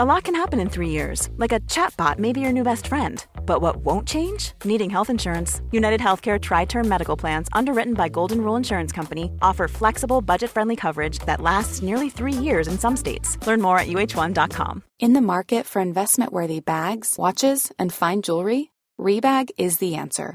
A lot can happen in three years, like a chatbot may be your new best friend. But what won't change? Needing health insurance. United Healthcare Tri Term Medical Plans, underwritten by Golden Rule Insurance Company, offer flexible, budget friendly coverage that lasts nearly three years in some states. Learn more at uh1.com. In the market for investment worthy bags, watches, and fine jewelry, Rebag is the answer.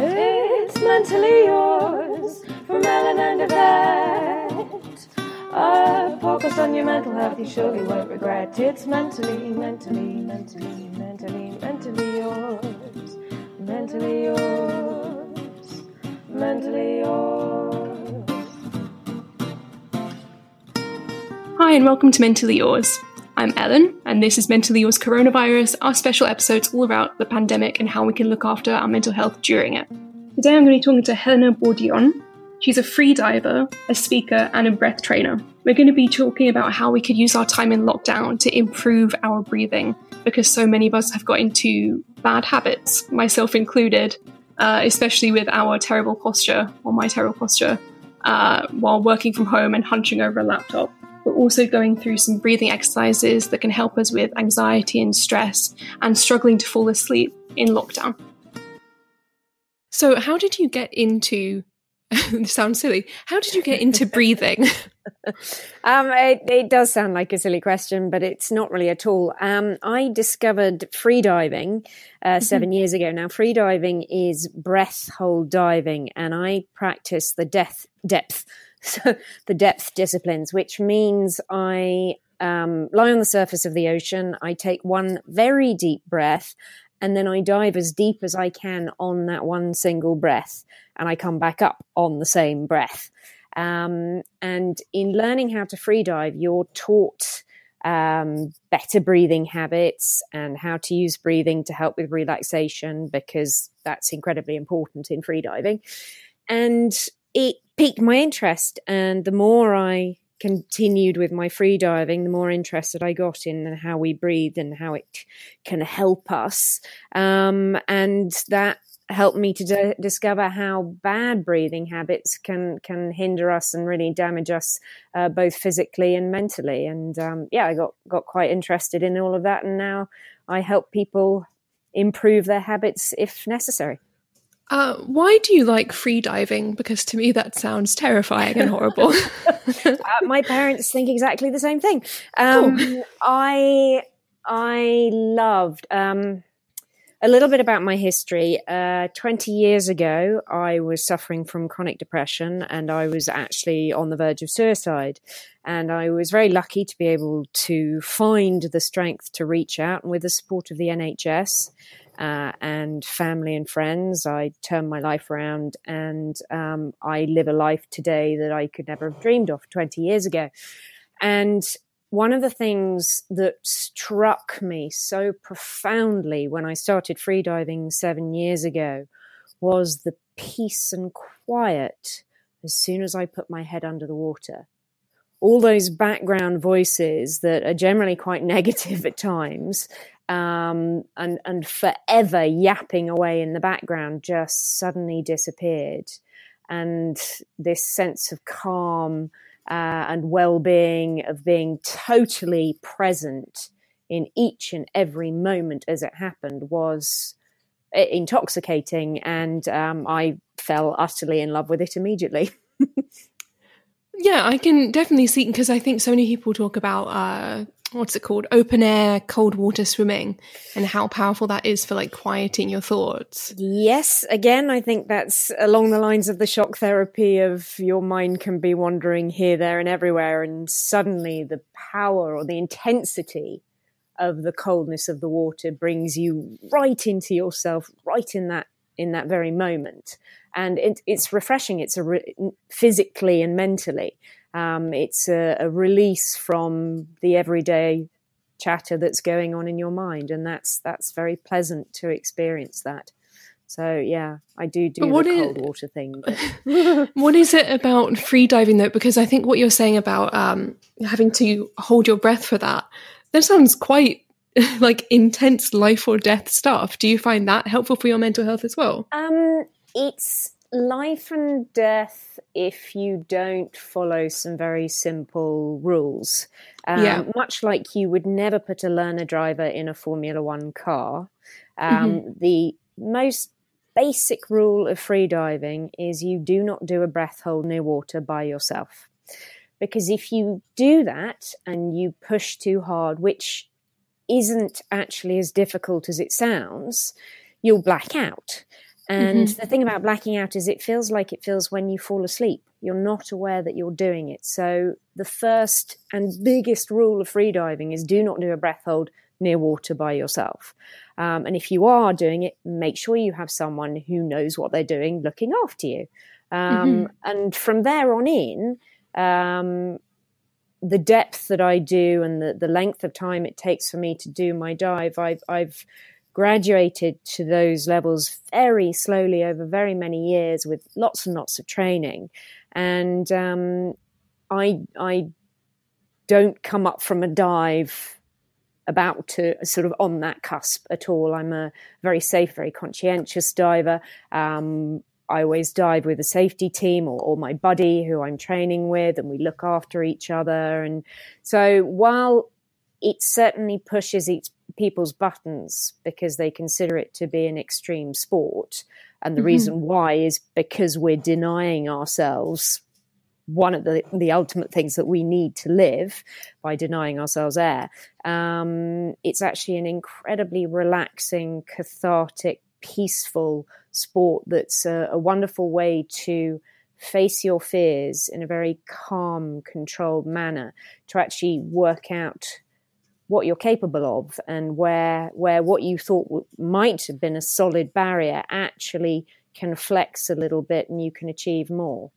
It's mentally yours from Ellen and Yvette. A focus on your mental health, you surely won't regret. It's mentally, mentally, mentally, mentally, mentally yours. Mentally yours. Mentally yours. Hi, and welcome to Mentally Yours. I'm Ellen, and this is Mentally Yours Coronavirus, our special episodes all about the pandemic and how we can look after our mental health during it. Today I'm going to be talking to Helena Bourdillon. She's a free diver, a speaker, and a breath trainer. We're going to be talking about how we could use our time in lockdown to improve our breathing because so many of us have got into bad habits, myself included, uh, especially with our terrible posture, or my terrible posture, uh, while working from home and hunching over a laptop. We're also going through some breathing exercises that can help us with anxiety and stress and struggling to fall asleep in lockdown. So, how did you get into? this sounds silly. How did you get into breathing? um, it, it, does sound like a silly question, but it's not really at all. Um, I discovered freediving uh, mm-hmm. 7 years ago. Now, freediving is breath hold diving, and I practice the depth depth so the depth disciplines, which means I um, lie on the surface of the ocean. I take one very deep breath and then I dive as deep as I can on that one single breath and I come back up on the same breath. Um, and in learning how to free dive, you're taught um, better breathing habits and how to use breathing to help with relaxation because that's incredibly important in free diving. And it piqued my interest. And the more I continued with my free diving, the more interested I got in how we breathe and how it can help us. Um, and that helped me to d- discover how bad breathing habits can can hinder us and really damage us uh, both physically and mentally. And um, yeah, I got got quite interested in all of that, and now I help people improve their habits if necessary. Uh, why do you like free diving? Because to me that sounds terrifying and horrible. uh, my parents think exactly the same thing. Um, cool. I I loved um, a little bit about my history. Uh, Twenty years ago, I was suffering from chronic depression, and I was actually on the verge of suicide. And I was very lucky to be able to find the strength to reach out, and with the support of the NHS uh, and family and friends. I turned my life around and um, I live a life today that I could never have dreamed of 20 years ago. And one of the things that struck me so profoundly when I started freediving seven years ago was the peace and quiet as soon as I put my head under the water. All those background voices that are generally quite negative at times um, and and forever yapping away in the background just suddenly disappeared, and this sense of calm uh, and well-being of being totally present in each and every moment as it happened was intoxicating, and um, I fell utterly in love with it immediately. Yeah, I can definitely see because I think so many people talk about uh, what's it called? Open air cold water swimming and how powerful that is for like quieting your thoughts. Yes again i think that's along the lines of the shock therapy of your mind can be wandering here there and everywhere and suddenly the power or the intensity of the coldness of the water brings you right into yourself right in that in that very moment and it, it's refreshing it's a re- physically and mentally um, it's a, a, release from the everyday chatter that's going on in your mind, and that's that's very pleasant to experience that. So yeah, I do do the is, cold water thing. what is it about free diving though? Because I think what you're saying about um, having to hold your breath for that that sounds quite like intense life or death stuff. Do you find that helpful for your mental health as well? Um, it's life and death if you don't follow some very simple rules. Um, yeah. Much like you would never put a learner driver in a Formula One car, um, mm-hmm. the most basic rule of freediving is you do not do a breath hold near water by yourself. Because if you do that and you push too hard, which isn't actually as difficult as it sounds, you'll black out. And mm-hmm. the thing about blacking out is it feels like it feels when you fall asleep. You're not aware that you're doing it. So the first and biggest rule of freediving is do not do a breath hold near water by yourself. Um, and if you are doing it, make sure you have someone who knows what they're doing looking after you. Um, mm-hmm. And from there on in, um, the depth that I do and the, the length of time it takes for me to do my dive, I've, I've graduated to those levels very slowly over very many years with lots and lots of training. And um, I, I don't come up from a dive about to sort of on that cusp at all. I'm a very safe, very conscientious diver. Um, I always dive with a safety team or, or, my buddy who I'm training with, and we look after each other. And so while it certainly pushes each people's buttons because they consider it to be an extreme sport. And the mm-hmm. reason why is because we're denying ourselves one of the, the ultimate things that we need to live by denying ourselves air. Um, it's actually an incredibly relaxing, cathartic, peaceful sport that's a, a wonderful way to face your fears in a very calm, controlled manner, to actually work out what you're capable of and where where what you thought might have been a solid barrier actually can flex a little bit and you can achieve more.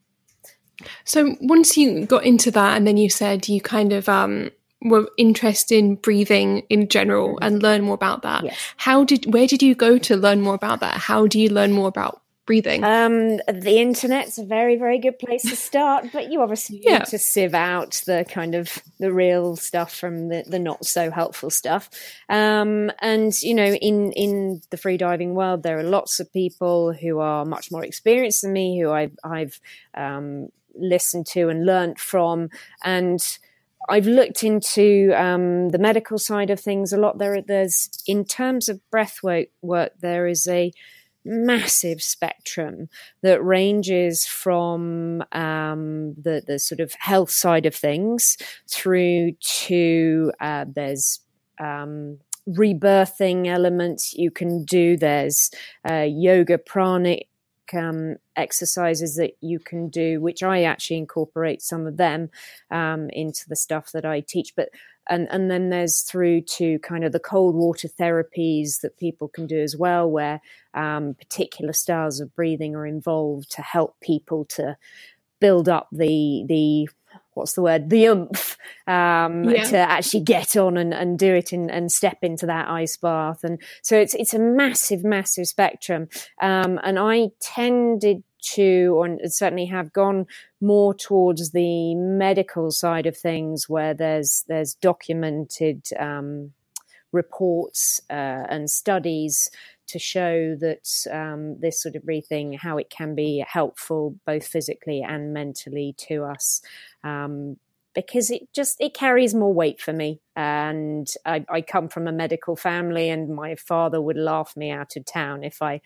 So once you got into that and then you said you kind of um, were interested in breathing in general and learn more about that. Yes. How did where did you go to learn more about that? How do you learn more about breathing? Um, the internet's a very, very good place to start, but you obviously yeah. need to sieve out the kind of the real stuff from the, the not so helpful stuff. Um, and you know, in in the freediving world, there are lots of people who are much more experienced than me, who I've I've um, listened to and learnt from, and. I've looked into um, the medical side of things a lot. There, there's in terms of breath work, work there is a massive spectrum that ranges from um, the the sort of health side of things through to uh, there's um, rebirthing elements you can do. There's uh, yoga pranic um, exercises that you can do, which I actually incorporate some of them um, into the stuff that I teach. But and and then there's through to kind of the cold water therapies that people can do as well, where um, particular styles of breathing are involved to help people to build up the the what's the word the oomph um, yeah. to actually get on and, and do it and, and step into that ice bath and so it's it's a massive massive spectrum um, and I tended to, or certainly have gone more towards the medical side of things, where there's there's documented um, reports uh, and studies to show that um, this sort of breathing, how it can be helpful both physically and mentally to us. Um, because it just it carries more weight for me and I, I, come from a medical family and my father would laugh me out of town if i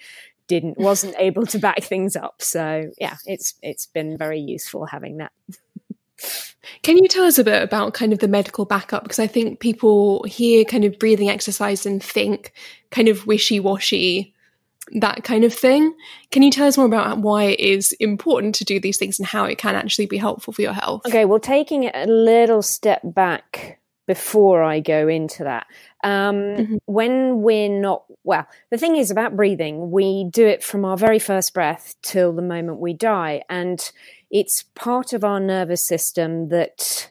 didn't wasn't able to back things up. So yeah, it's it's been very useful having that. Can you tell us a bit about kind of the medical backup? Because I think people hear kind of breathing exercise and think kind of wishy washy, that kind of thing. Can you tell us more about why it is important to do these things and how it can actually be helpful for your health? Okay, well, taking it a little step back before I go into that. Um, mm-hmm. When we're not well, the thing is about breathing, we do it from our very first breath till the moment we die. And it's part of our nervous system that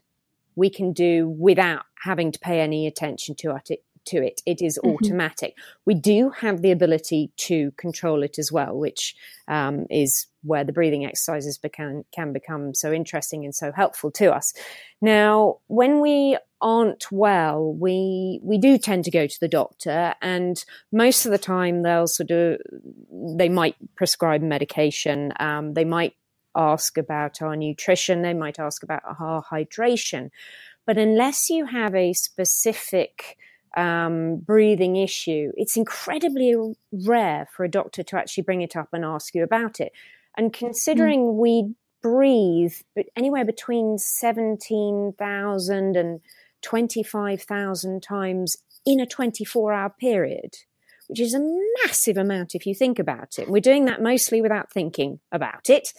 we can do without having to pay any attention to it. To it, it is mm-hmm. automatic. We do have the ability to control it as well, which um, is where the breathing exercises become, can become so interesting and so helpful to us. Now, when we aren't well, we we do tend to go to the doctor, and most of the time they'll sort of they might prescribe medication. Um, they might ask about our nutrition, they might ask about our hydration. But unless you have a specific um, breathing issue, it's incredibly rare for a doctor to actually bring it up and ask you about it. And considering mm. we breathe anywhere between 17,000 and 25,000 times in a 24 hour period, which is a massive amount if you think about it. We're doing that mostly without thinking about it.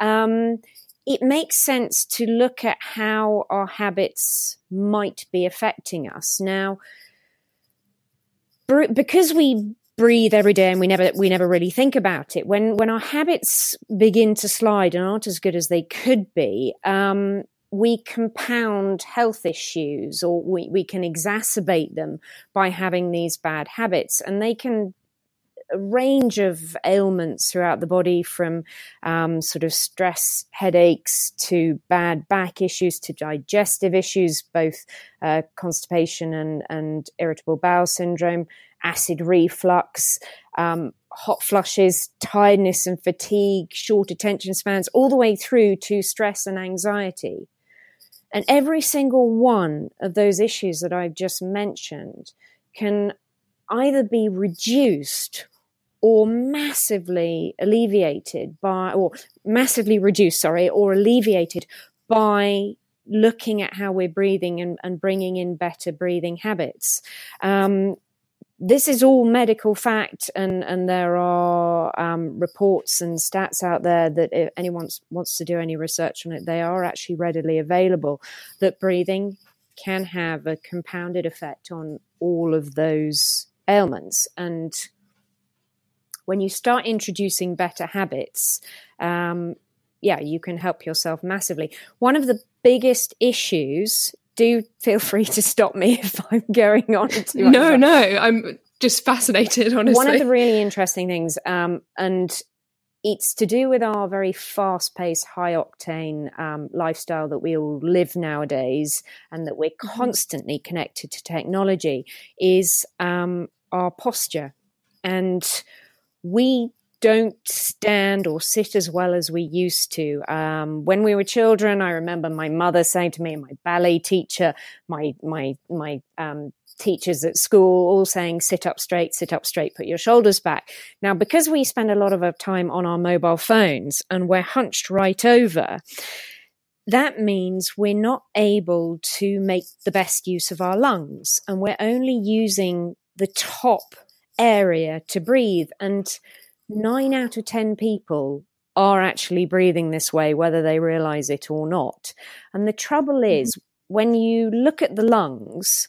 Um, it makes sense to look at how our habits might be affecting us. Now, because we breathe every day and we never we never really think about it when when our habits begin to slide and aren't as good as they could be um, we compound health issues or we, we can exacerbate them by having these bad habits. And they can a range of ailments throughout the body from um, sort of stress headaches to bad back issues to digestive issues both uh, constipation and, and irritable bowel syndrome acid reflux um, hot flushes tiredness and fatigue short attention spans all the way through to stress and anxiety and every single one of those issues that I've just mentioned can either be reduced or massively alleviated by, or massively reduced, sorry, or alleviated by looking at how we're breathing and, and bringing in better breathing habits. Um, this is all medical fact, and, and there are um, reports and stats out there that if anyone wants to do any research on it, they are actually readily available. That breathing can have a compounded effect on all of those ailments. And when you start introducing better habits, um, yeah, you can help yourself massively. One of the biggest issues do feel free to stop me if I'm going on too much. No, no, I'm just fascinated, honestly. One of the really interesting things, um, and it's to do with our very fast paced, high octane um, lifestyle that we all live nowadays and that we're mm-hmm. constantly connected to technology, is um, our posture. And we don't stand or sit as well as we used to. Um, when we were children, I remember my mother saying to me, my ballet teacher, my my my um, teachers at school, all saying, "Sit up straight, sit up straight, put your shoulders back." Now, because we spend a lot of our time on our mobile phones and we're hunched right over. That means we're not able to make the best use of our lungs and we're only using the top area to breathe. And nine out of 10 people are actually breathing this way, whether they realize it or not. And the trouble mm-hmm. is, when you look at the lungs,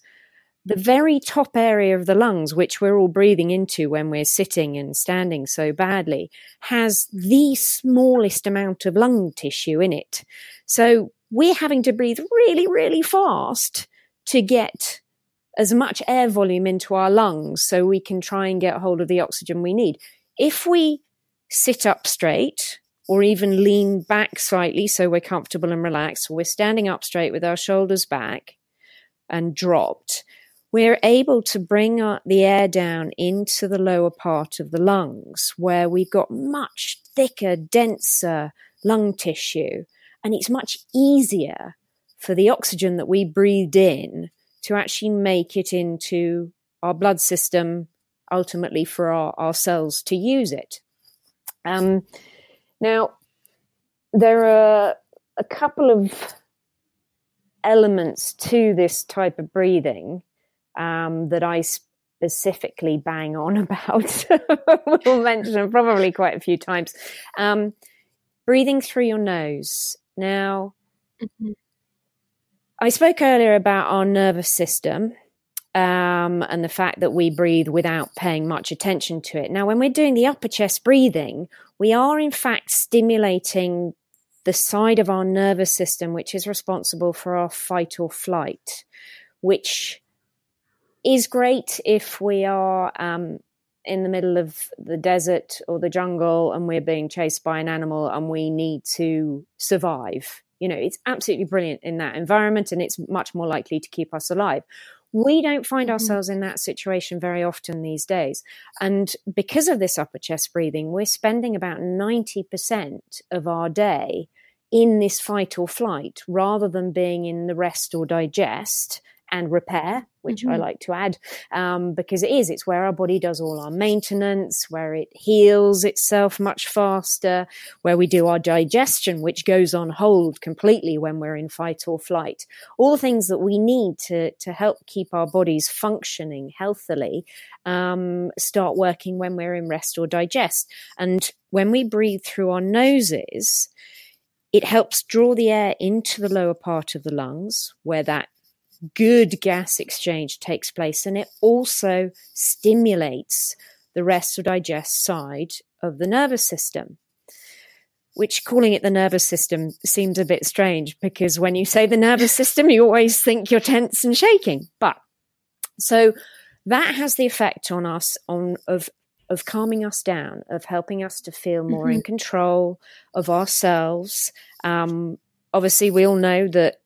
the very top area of the lungs, which we're all breathing into when we're sitting and standing so badly, has the smallest amount of lung tissue in it. So we're having to breathe really, really fast to get as much air volume into our lungs so we can try and get hold of the oxygen we need. If we sit up straight or even lean back slightly so we're comfortable and relaxed, or we're standing up straight with our shoulders back and dropped, we're able to bring the air down into the lower part of the lungs where we've got much thicker, denser lung tissue. And it's much easier for the oxygen that we breathed in to actually make it into our blood system, ultimately for our, our cells to use it. Um, now, there are a couple of elements to this type of breathing um, that I specifically bang on about. we'll mention probably quite a few times. Um, breathing through your nose. Now, mm-hmm. I spoke earlier about our nervous system um, and the fact that we breathe without paying much attention to it. Now, when we're doing the upper chest breathing, we are in fact stimulating the side of our nervous system which is responsible for our fight or flight, which is great if we are um, in the middle of the desert or the jungle and we're being chased by an animal and we need to survive. You know, it's absolutely brilliant in that environment and it's much more likely to keep us alive. We don't find mm-hmm. ourselves in that situation very often these days. And because of this upper chest breathing, we're spending about 90% of our day in this fight or flight rather than being in the rest or digest and repair, which mm-hmm. I like to add, um, because it is, it's where our body does all our maintenance, where it heals itself much faster, where we do our digestion, which goes on hold completely when we're in fight or flight. All the things that we need to, to help keep our bodies functioning healthily um, start working when we're in rest or digest. And when we breathe through our noses, it helps draw the air into the lower part of the lungs where that good gas exchange takes place. And it also stimulates the rest or digest side of the nervous system. Which calling it the nervous system seems a bit strange because when you say the nervous system, you always think you're tense and shaking. But so that has the effect on us on of of calming us down, of helping us to feel more mm-hmm. in control of ourselves. Um, obviously, we all know that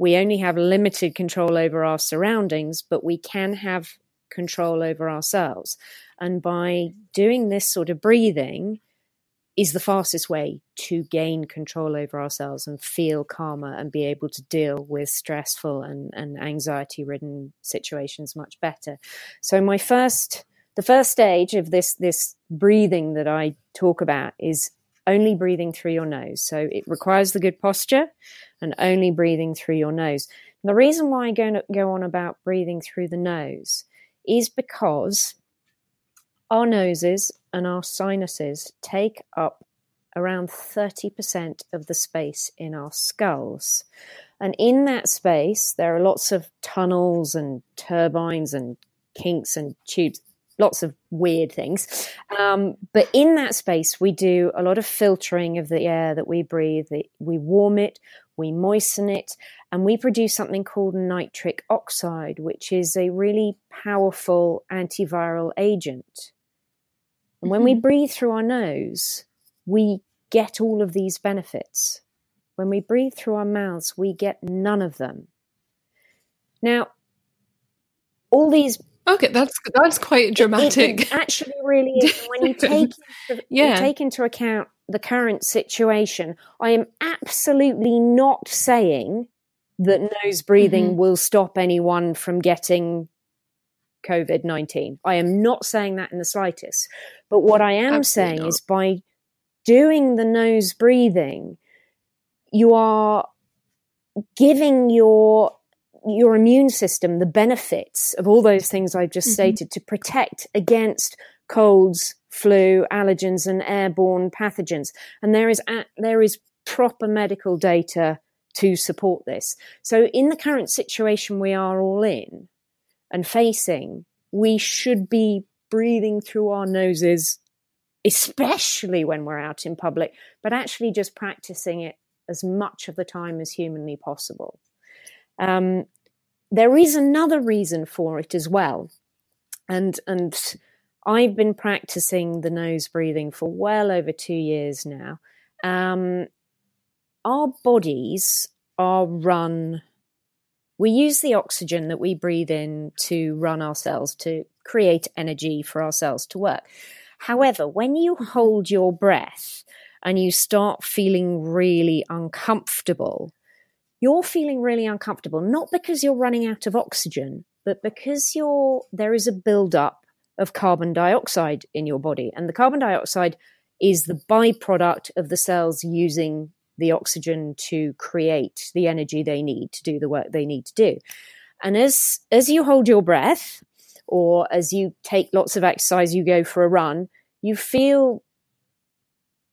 we only have limited control over our surroundings, but we can have control over ourselves. And by doing this sort of breathing, is the fastest way to gain control over ourselves and feel calmer and be able to deal with stressful and, and anxiety ridden situations much better. So, my first, the first stage of this, this breathing that I talk about is only breathing through your nose. So, it requires the good posture and only breathing through your nose. The reason why I go, go on about breathing through the nose is because our noses and our sinuses take up around 30% of the space in our skulls. And in that space, there are lots of tunnels and turbinates and kinks and tubes, lots of weird things. Um, but in that space, we do a lot of filtering of the air that we breathe. We warm it, we moisten it, and we produce something called nitric oxide, which is a really powerful antiviral agent. And when mm-hmm. we breathe through our nose, we get all of these benefits. When we breathe through our mouths, we get none of them. Now, all these Okay, that's that's quite dramatic. It, it actually really is. when you take into, yeah. take into account the current situation, I am absolutely not saying that nose breathing mm-hmm. will stop anyone from getting COVID 19. I am not saying that in the slightest. But what I am Absolutely saying not. is by doing the nose breathing, you are giving your your immune system the benefits of all those things I've just mm-hmm. stated to protect against colds, flu, allergens, and airborne pathogens. And there is there is proper medical data to support this. So, in the current situation we are all in and facing, we should be breathing through our noses, especially when we're out in public, but actually just practicing it as much of the time as humanly possible. Um, there is another reason for it as well, and and I've been practicing the nose breathing for well over two years now. Um, our bodies are run. We use the oxygen that we breathe in to run our cells, to create energy for our cells to work. However, when you hold your breath and you start feeling really uncomfortable, you're feeling really uncomfortable, not because you're running out of oxygen, but because you're, there is a buildup of carbon dioxide in your body. And the carbon dioxide is the byproduct of the cells using the oxygen to create the energy they need to do the work they need to do. And as as you hold your breath, or as you take lots of exercise, you go for a run, you feel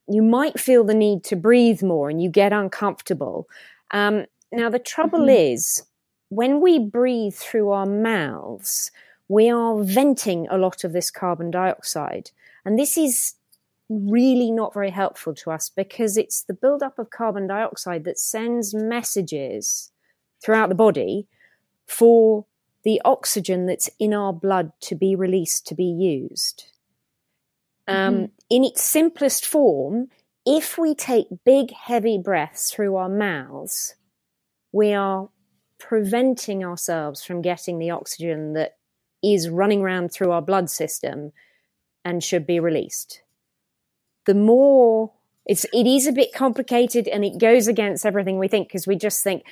you might feel the need to breathe more and you get uncomfortable. Um, now, the trouble mm-hmm. is when we breathe through our mouths, we are venting a lot of this carbon dioxide. And this is really not very helpful to us because it's the buildup of carbon dioxide that sends messages throughout the body for the oxygen that's in our blood to be released to be used. Um, mm-hmm. In its simplest form, if we take big, heavy breaths through our mouths, we are preventing ourselves from getting the oxygen that is running around through our blood system and should be released. The more it's it is a bit complicated and it goes against everything we think because we just think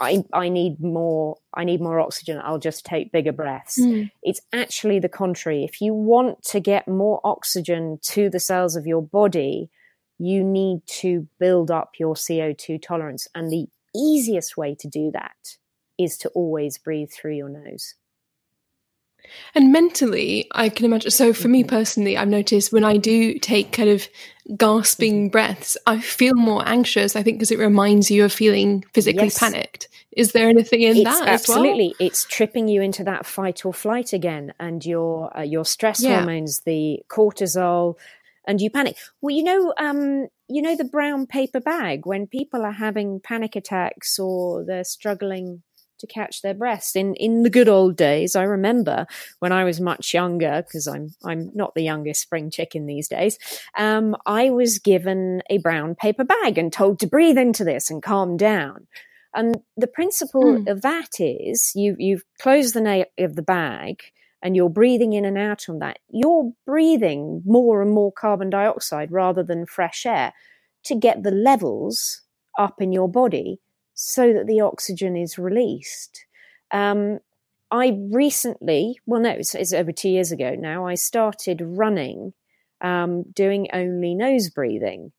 I, I need more I need more oxygen I'll just take bigger breaths mm. it's actually the contrary if you want to get more oxygen to the cells of your body you need to build up your CO2 tolerance and the easiest way to do that is to always breathe through your nose and mentally, I can imagine. So, for me mm-hmm. personally, I've noticed when I do take kind of gasping mm-hmm. breaths, I feel more anxious. I think because it reminds you of feeling physically yes. panicked. Is there anything in it's that absolutely, well? It's tripping you into that fight or flight again, and your uh, your stress yeah. hormones, the cortisol, and you panic. Well, you know, um, you know the brown paper bag when people are having panic attacks or they're struggling to catch their breath. In in the good old days, I remember when I was much younger, because I'm I'm not the youngest spring chicken these days. Um, I was given a brown paper bag and told to breathe into this and calm down. And the principle mm. of that is you you've closed the nail of the bag and you're breathing in and out on that. You're breathing more and more carbon dioxide rather than fresh air to get the levels up in your body so that the oxygen is released. Um, I recently, well, no, it's, it's, over two years ago now, I started running, um, doing only nose breathing.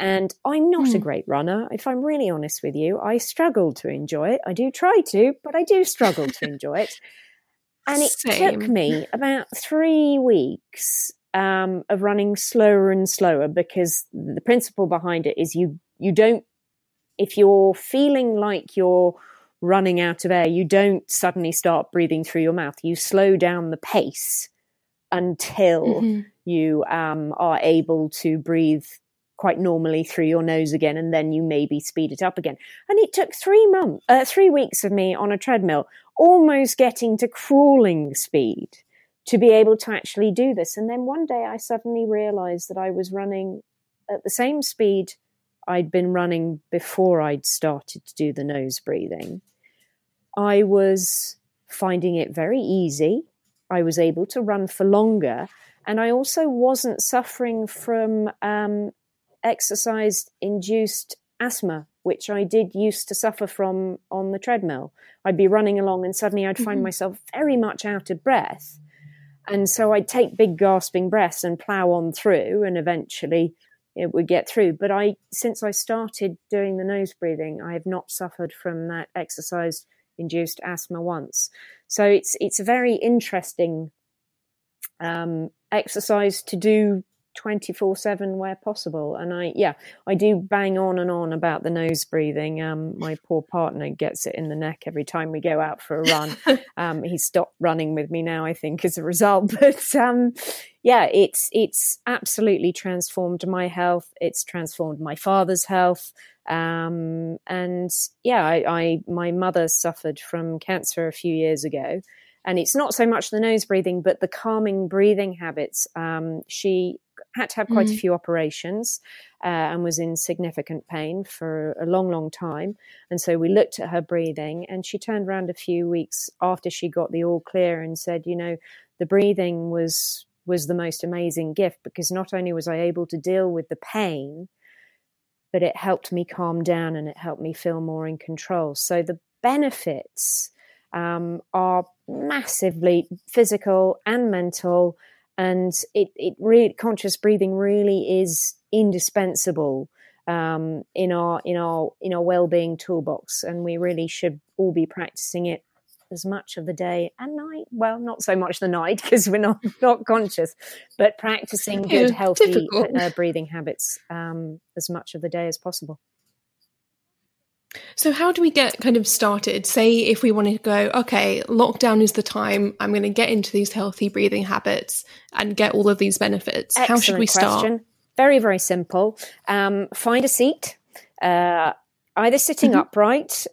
And I'm not mm. a hmm. great runner. If I'm really honest with you, I struggle to enjoy it. I do try to, but I do struggle to enjoy it. And it Same. took me about three weeks um, of running slower and slower because the principle behind it is you you don't if you're feeling like you're running out of air, you don't suddenly start breathing through your mouth. You slow down the pace until mm-hmm. you um, are able to breathe quite normally through your nose again, and then you maybe speed it up again. And it took three months, uh, three weeks of me on a treadmill, almost getting to crawling speed to be able to actually do this. And then one day I suddenly realized that I was running at the same speed I'd been running before I'd started to do the nose breathing, I was finding it very easy. I was able to run for longer. And I also wasn't suffering from um, exercise induced asthma, which I did used to suffer from on the treadmill. I'd be running along and suddenly I'd find mm-hmm. myself very much out of breath. And so I'd take big gasping breaths and plow on through and eventually it would get through. But I, since I started doing the nose breathing, I have not suffered from that exercise induced asthma once. So it's it's a very interesting um, exercise to do 24 7 where possible. And i yeah i do bang on and on about the nose breathing. Um, my poor partner gets it in the neck every time we go out for a run. Um, he stopped running with me now i think as a result. But um, yeah it's it's absolutely transformed my health. It's transformed my father's health. Um, and yeah I, I my mother suffered from cancer a few years ago and it's not so much the nose breathing, but the calming breathing habits. Um, she had to have quite mm. a few operations uh, and was in significant pain for a long, long time. And so we looked at her breathing, and she turned around a few weeks after she got the all clear and said, you know, the breathing was was the most amazing gift because not only was I able to deal with the pain, but it helped me calm down and it helped me feel more in control. So the benefits um, are massively physical and mental and it, it really conscious breathing really is indispensable um, in our in our in our well-being toolbox, and we really should all be practicing it as much of the day and night. Well, not so much the night because we're not not conscious, but practicing good, healthy uh, breathing habits um, as much of the day as possible. So, how do we get kind of started? Say, if we want to go, okay, lockdown is the time, I'm going to get into these healthy breathing habits and get all of these benefits. Excellent how should we question. start? Very, very simple. Um, find a seat, uh, either sitting mm-hmm. upright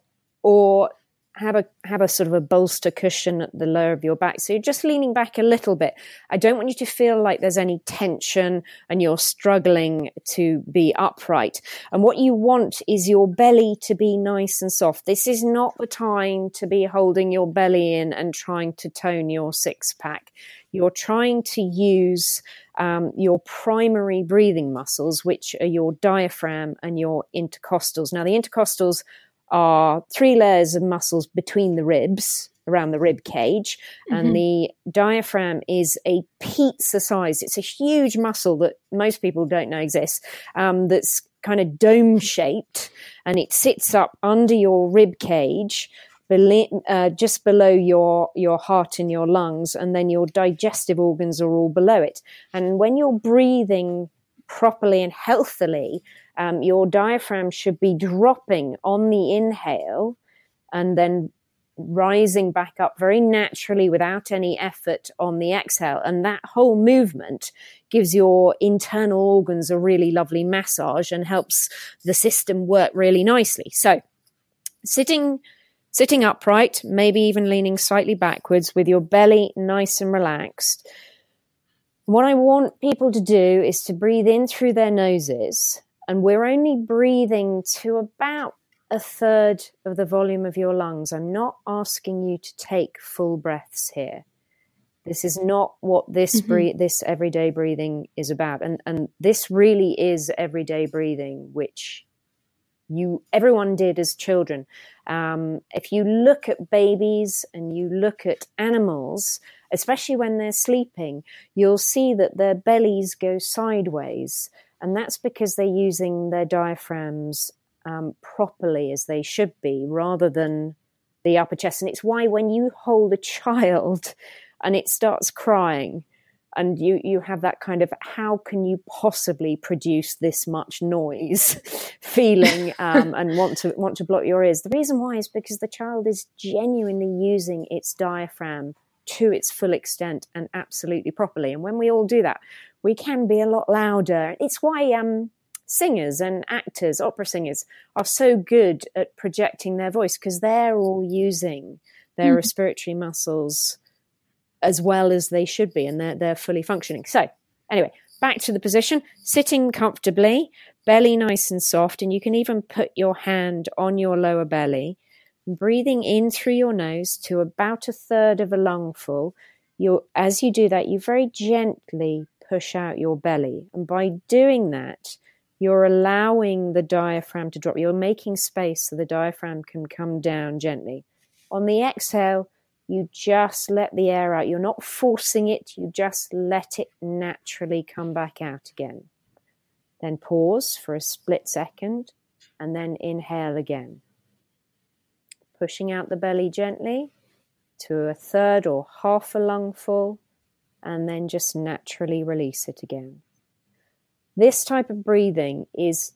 or have a have a sort of a bolster cushion at the lower of your back. So you're just leaning back a little bit. I don't want you to feel like there's any tension and you're struggling to be upright. And what you want is your belly to be nice and soft. This is not the time to be holding your belly in and trying to tone your six pack you're trying to use um, your primary breathing muscles, which are your diaphragm and your intercostals. Now, the intercostals are three layers of muscles between the ribs around the rib cage mm-hmm. and the diaphragm is a pizza size it's a huge muscle that most people don't know exists um, that's kind of dome shaped and it sits up under your rib cage uh, just below your your heart and your lungs and then your digestive organs are all below it and when you're breathing properly and healthily um, your diaphragm should be dropping on the inhale and then rising back up very naturally without any effort on the exhale. And that whole movement gives your internal organs a really lovely massage and helps the system work really nicely. So, sitting sitting upright, maybe even leaning slightly backwards with your belly nice and relaxed. What I want people to do is to breathe in through their noses and we're only breathing to about a third of the volume of your lungs. I'm not asking you to take full breaths here. This is not what this mm-hmm. breathe, this everyday breathing is about, and and this really is everyday breathing, which you everyone did as children. Um, if you look at babies and you look at animals, especially when they're sleeping, you'll see that their bellies go sideways and that's because they're using their diaphragms um, properly as they should be, rather than the upper chest. And it's why when you hold a child and it starts crying, and you you have that kind of how can you possibly produce this much noise feeling um, and want to want to block your ears the reason why is because the child is genuinely using its diaphragm to its full extent and absolutely properly and when we all do that we can be a lot louder. It's why um, singers and actors, opera singers, are so good at projecting their voice because they're all using their mm. respiratory muscles as well as they should be and they're, they're fully functioning. So, anyway, back to the position, sitting comfortably, belly nice and soft, and you can even put your hand on your lower belly, breathing in through your nose to about a third of a lungful. You, as you do that, you very gently push out your belly. And by doing that, you're allowing the diaphragm to drop. You're making space so the diaphragm can come down gently. On the exhale, you just let the air out. You're not forcing it, you just let it naturally come back out again. Then pause for a split second and then inhale again. Pushing out the belly gently to a third or half a lungful and then just naturally release it again. This type of breathing is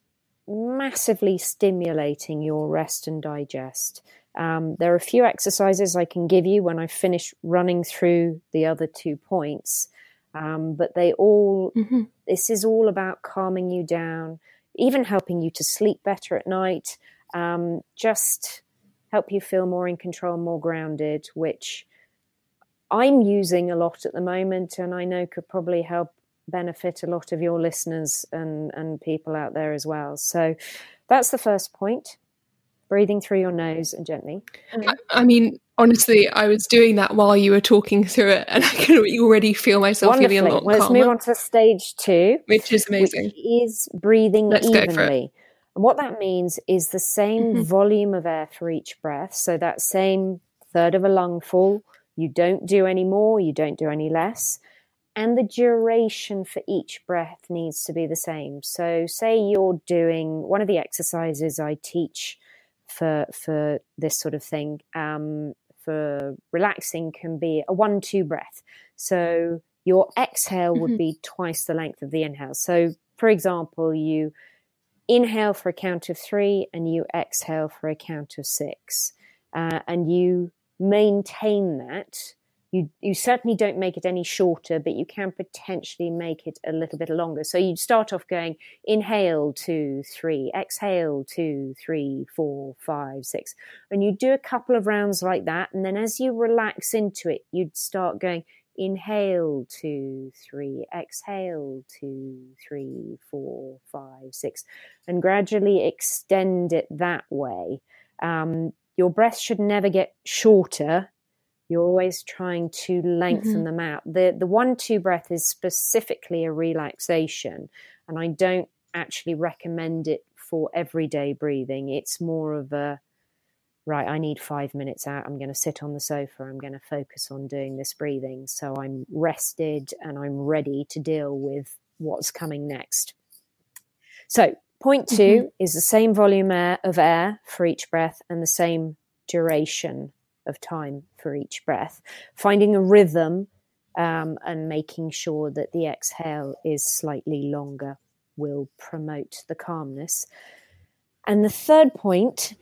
massively stimulating your rest and digest. Um, there are a few exercises I can give you when I finish running through the other two points, um, but they all, mm-hmm. this is all about calming you down, even helping you to sleep better at night, um, just help you feel more in control, more grounded, which I'm using a lot at the moment, and I know could probably help benefit a lot of your listeners and, and people out there as well. So that's the first point breathing through your nose and gently. I, I mean, honestly, I was doing that while you were talking through it, and I can already feel myself feeling a lot well, Let's move on to stage two, which is amazing. Which is breathing Let's evenly. And what that means is the same mm-hmm. volume of air for each breath. So that same third of a lungful you don't do any more, you don't do any less. and the duration for each breath needs to be the same. So, say you're doing one of the exercises I teach for for this sort of thing um, for relaxing can be a one-two breath. So your exhale would mm-hmm. be twice the length of the inhale. So, for example, you inhale for a count of three and you exhale for a count of six, uh, and you maintain that you you certainly don't make it any shorter, but you can potentially make it a little bit longer. So you start off going inhale two, three, exhale two, three, four, five, six, and you do a couple of rounds like that, and then as you relax into it, you'd start going inhale two, three, exhale two, three, four, five, six, and gradually extend it that way. Um, your breath should never get shorter you're always trying to lengthen mm-hmm. them out. The the one two breath is specifically a relaxation, and I don't actually recommend it for everyday breathing. It's more of a right, I need five minutes out. I'm going to sit on the sofa. I'm going to focus on doing this breathing. So I'm rested and I'm ready to deal with what's coming next. So, point 2 mm-hmm. is the same volume air, of air for each breath and the same duration of time for each breath, finding a rhythm um, and making sure that the exhale is slightly longer will promote the calmness. And the third point,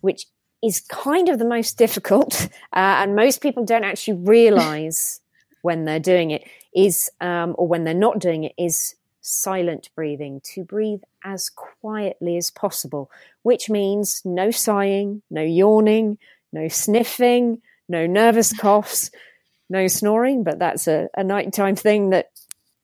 which is kind of the most difficult, uh, and most people don't actually realize when they're doing it, is, um, or when they're not doing it, is silent breathing, to breathe as quietly as possible, which means no sighing, no yawning, no sniffing, no nervous coughs, no snoring, but that's a, a nighttime thing that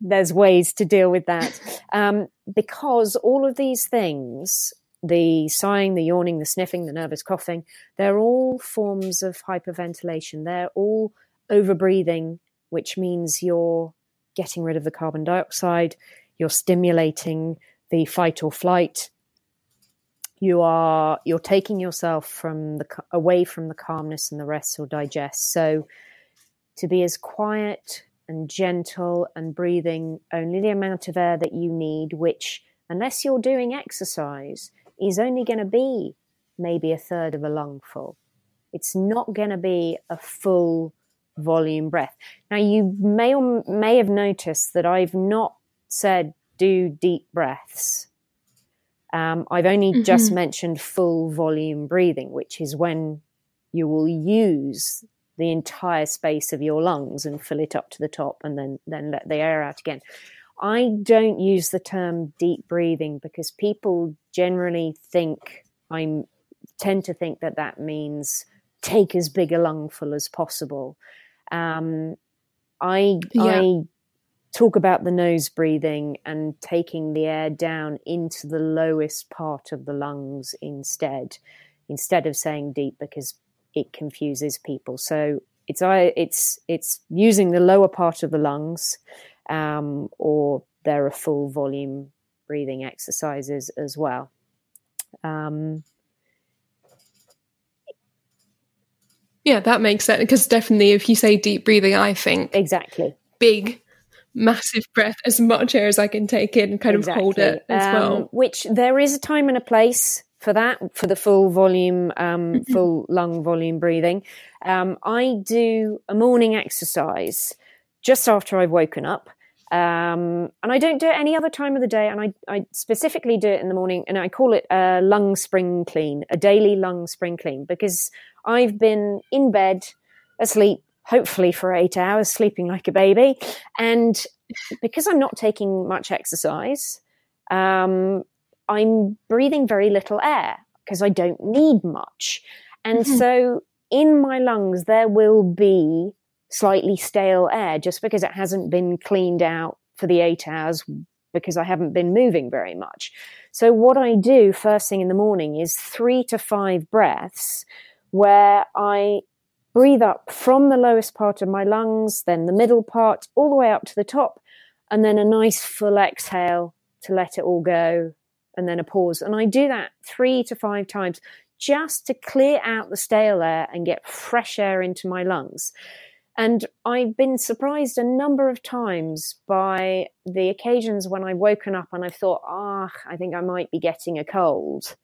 there's ways to deal with that. Um, because all of these things, the sighing, the yawning, the sniffing, the nervous coughing, they're all forms of hyperventilation. They're all overbreathing, which means you're getting rid of the carbon dioxide, you're stimulating the fight or flight. You are you're taking yourself from the away from the calmness and the rest or digest. So to be as quiet and gentle and breathing only the amount of air that you need which unless you're doing exercise is only going to be maybe a third of a lungful. It's not going to be a full volume breath. Now you may or may have noticed that i've not said do deep breaths um, I've only mm-hmm. just mentioned full volume breathing, which is when you will use the entire space of your lungs and fill it up to the top and then, then let the air out again. I don't use the term deep breathing because people generally think I tend to think that that means take as big a lungful as possible. Um, I yeah. I talk about the nose breathing and taking the air down into the lowest part of the lungs instead, instead of saying deep because it confuses people. So it's it's it's using the lower part of the lungs, um, or there are full volume breathing exercises as well. Um, yeah, that makes sense because definitely, if you say deep breathing, I think exactly big massive breath, as much air as I can take in, and kind exactly. of hold it as um, well. Which there is a time and a place for that, for the full volume, um, full lung volume breathing. Um, I do a morning exercise just after I've woken up. Um, and I don't do it any other time of the day. And I, I specifically do it in the morning and I call it a lung spring clean, a daily lung spring clean, because I've been in bed asleep hopefully for eight hours, sleeping like a baby. And because I'm not taking much exercise, um, I'm breathing very little air because I don't need much. And mm-hmm. so in my lungs, there will be slightly stale air just because it hasn't been cleaned out for the eight hours because I haven't been moving very much. So what I do first thing in the morning is three to five breaths where I breathe up from the lowest part of my lungs, then the middle part, all the way up to the top, and then a nice full exhale to let it all go, and then a pause. And I do that three to five times just to clear out the stale air and get fresh air into my lungs. And I've been surprised a number of times by the occasions when I've woken up and I've thought, ah, oh, I think I might be getting a cold.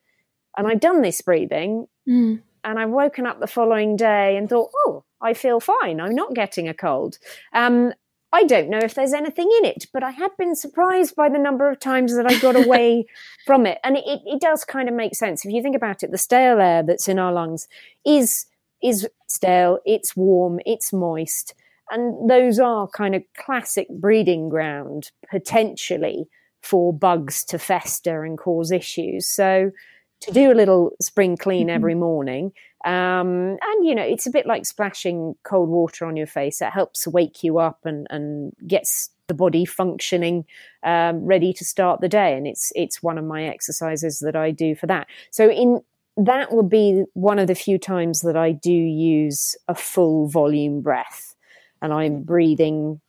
And I've done this breathing mm. And I've woken up the following day and thought, oh, I feel fine. I'm not getting a cold. Um, I don't know if there's anything in it, but I had been surprised by the number of times that I got away from it. And it, it does kind of make sense. If you think about it, the stale air that's in our lungs is is stale, it's warm, it's moist. And those are kind of classic breeding ground potentially for bugs to fester and cause issues. So to do a little spring clean mm-hmm. every morning, um, and you know, it's a bit like splashing cold water on your face. It helps wake you up and, and gets the body functioning, um, ready to start the day. And it's it's one of my exercises that I do for that. So in that would be one of the few times that I do use a full volume breath and I'm breathing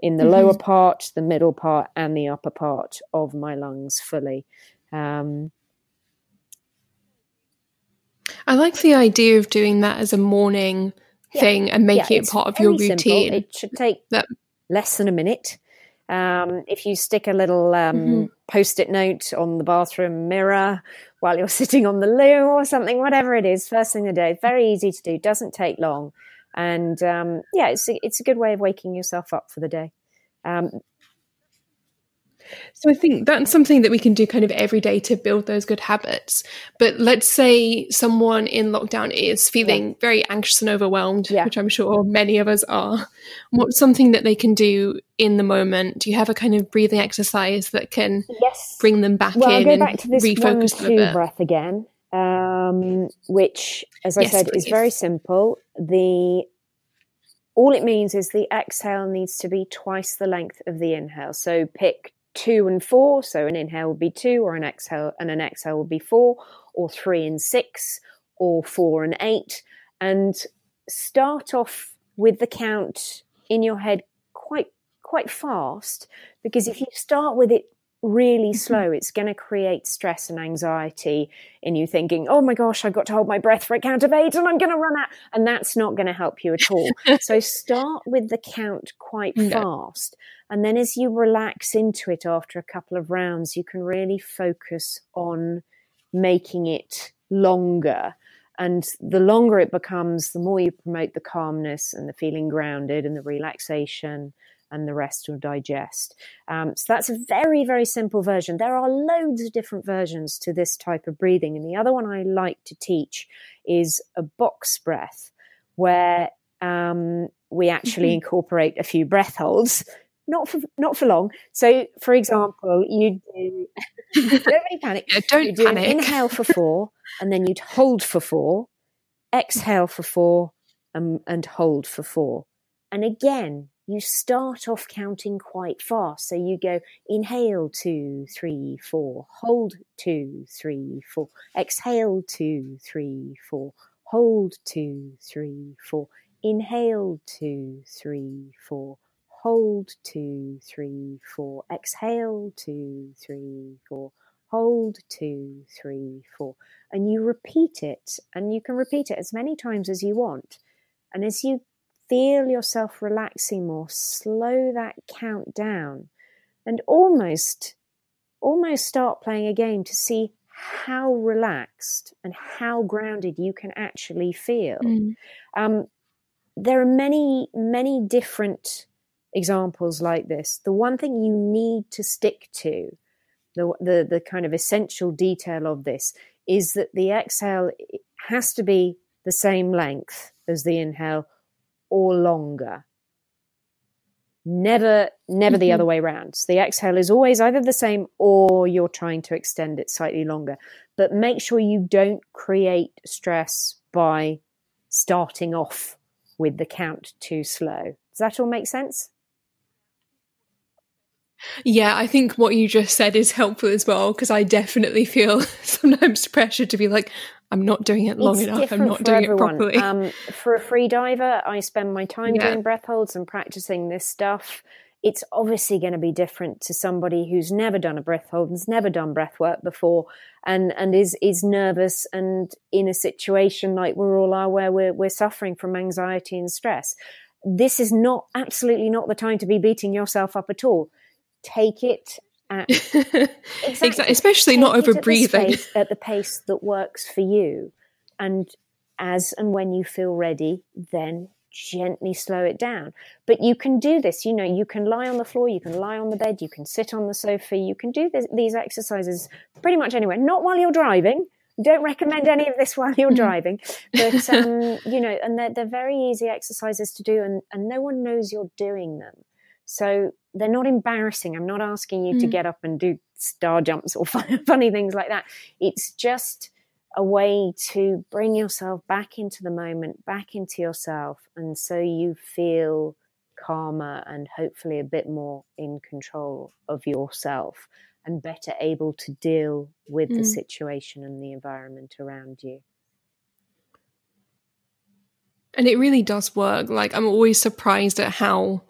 in the mm-hmm. lower part, the middle part, and the upper part of my lungs fully. Um, I like the idea of doing that as a morning yeah. thing and making yeah, it part of your routine. Simple. It should take that- less than a minute. Um, if you stick a little um, mm-hmm. post-it note on the bathroom mirror while you're sitting on the loo or something, whatever it is, first thing of the day, very easy to do, doesn't take long, and um, yeah, it's a, it's a good way of waking yourself up for the day. So I think that's something that we can do kind of every day to build those good habits. But let's say someone in lockdown is feeling yeah. very anxious and overwhelmed, yeah. which I'm sure many of us are. What's something that they can do in the moment? Do you have a kind of breathing exercise that can yes. bring them back well, in go back to this refocus one, two breath again, um, which, as I yes, said, please. is very simple. The all it means is the exhale needs to be twice the length of the inhale. So pick two and four. So an inhale would be two, or an exhale, and an exhale would be four, or three and six, or four and eight. And start off with the count in your head quite quite fast because if you start with it really mm-hmm. slow, it's going to create stress and anxiety in you thinking, oh my gosh, I've got to hold my breath for a count of eight and I'm going to run out. And that's not going to help you at all. so start with the count quite no. fast. And then as you relax into it after a couple of rounds, you can really focus on making it longer. And the longer it becomes, the more you promote the calmness and the feeling grounded and the relaxation and the rest will digest. Um, so that's a very, very simple version. There are loads of different versions to this type of breathing. And the other one I like to teach is a box breath, where um, we actually incorporate a few breath holds. Not for not for long. So, for example, you do don't really panic. Yeah, don't you do panic. An inhale for four, and then you'd hold for four, exhale for four, and, and hold for four. And again, you start off counting quite fast. So you go inhale two, three, four, hold two, three, four, exhale two, three, four, hold two, three, four, inhale two, three, four, hold two, three, four, exhale two, three, four, hold two, three, four. And you repeat it, and you can repeat it as many times as you want. And as you feel yourself relaxing more, slow that count down and almost, almost start playing a game to see how relaxed and how grounded you can actually feel. Mm. Um, there are many, many different examples like this. The one thing you need to stick to, the, the, the kind of essential detail of this, is that the exhale has to be the same length as the inhale or longer. Never, never mm-hmm. the other way around. So the exhale is always either the same or you're trying to extend it slightly longer. But make sure you don't create stress by starting off with the count too slow. Does that all make sense? Yeah, I think what you just said is helpful as well because I definitely feel sometimes pressure to be like, I'm not doing it long it's enough. I'm not doing everyone. it properly. Um, for a free diver, I spend my time yeah. doing breath holds and practicing this stuff. It's obviously going to be different to somebody who's never done a breath hold and's never done breath work before, and and is is nervous and in a situation like we're all are, where we're we're suffering from anxiety and stress. this is not absolutely not the time to be beating yourself up at all. Take it at exactly. especially Take not over breathing at, at the pace that works for you, and as and when you feel ready, then gently slow it down. But you can do this. You know, you can lie on the floor, you can lie on the bed, you can sit on the sofa, you can do this, these exercises pretty much anywhere. Not while you're driving. Don't recommend any of this while you're mm. driving, but um, you know, and they're, they're very easy exercises to do, and, and no one knows you're doing them. So they're not embarrassing. I'm not asking you mm. to get up and do star jumps or funny things like that. It's just a way to bring yourself back into the moment, back into yourself, and so you feel calmer and hopefully a bit more in control of yourself and better able to deal with mm. the situation and the environment around you. And it really does work. Like, I'm always surprised at how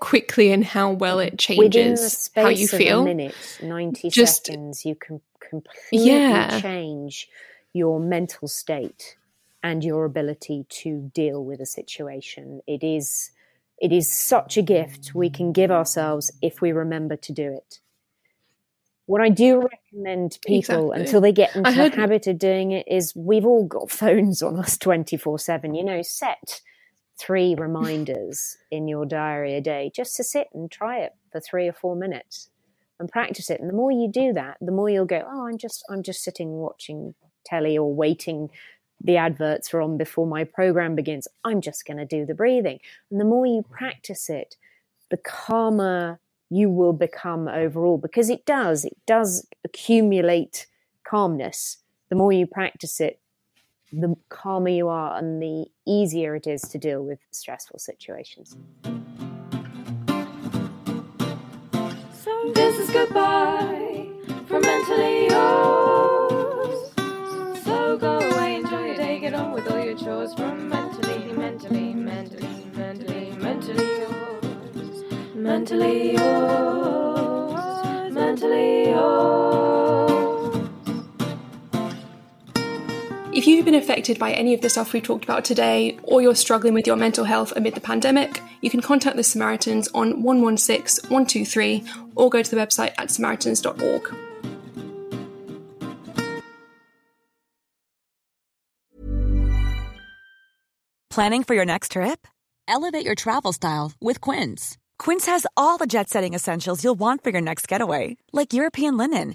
quickly and how well it changes how you feel. Minute, 90 Just, seconds, you can completely yeah. change your mental state and your ability to deal with a situation. It is it is such a gift we can give ourselves if we remember to do it. What I do recommend people exactly. until they get into the habit of doing it is we've all got phones on us 24 7. You know, set three reminders in your diary a day just to sit and try it for three or four minutes and practice it. And the more you do that, the more you'll go, oh, I'm just, I'm just sitting watching telly or waiting the adverts are on before my program begins. I'm just going to do the breathing. And the more you practice it, the calmer you will become overall because it does, it does accumulate calmness. The more you practice it, the calmer you are and the easier it is to deal with stressful situations. So this is goodbye for mentally yours. So go away, enjoy your day, get on with all your chores from mentally, mentally, mentally, mentally, mentally yours. Mentally yours. Mentally yours. If you've been affected by any of the stuff we talked about today, or you're struggling with your mental health amid the pandemic, you can contact the Samaritans on 116 123 or go to the website at samaritans.org. Planning for your next trip? Elevate your travel style with Quince. Quince has all the jet setting essentials you'll want for your next getaway, like European linen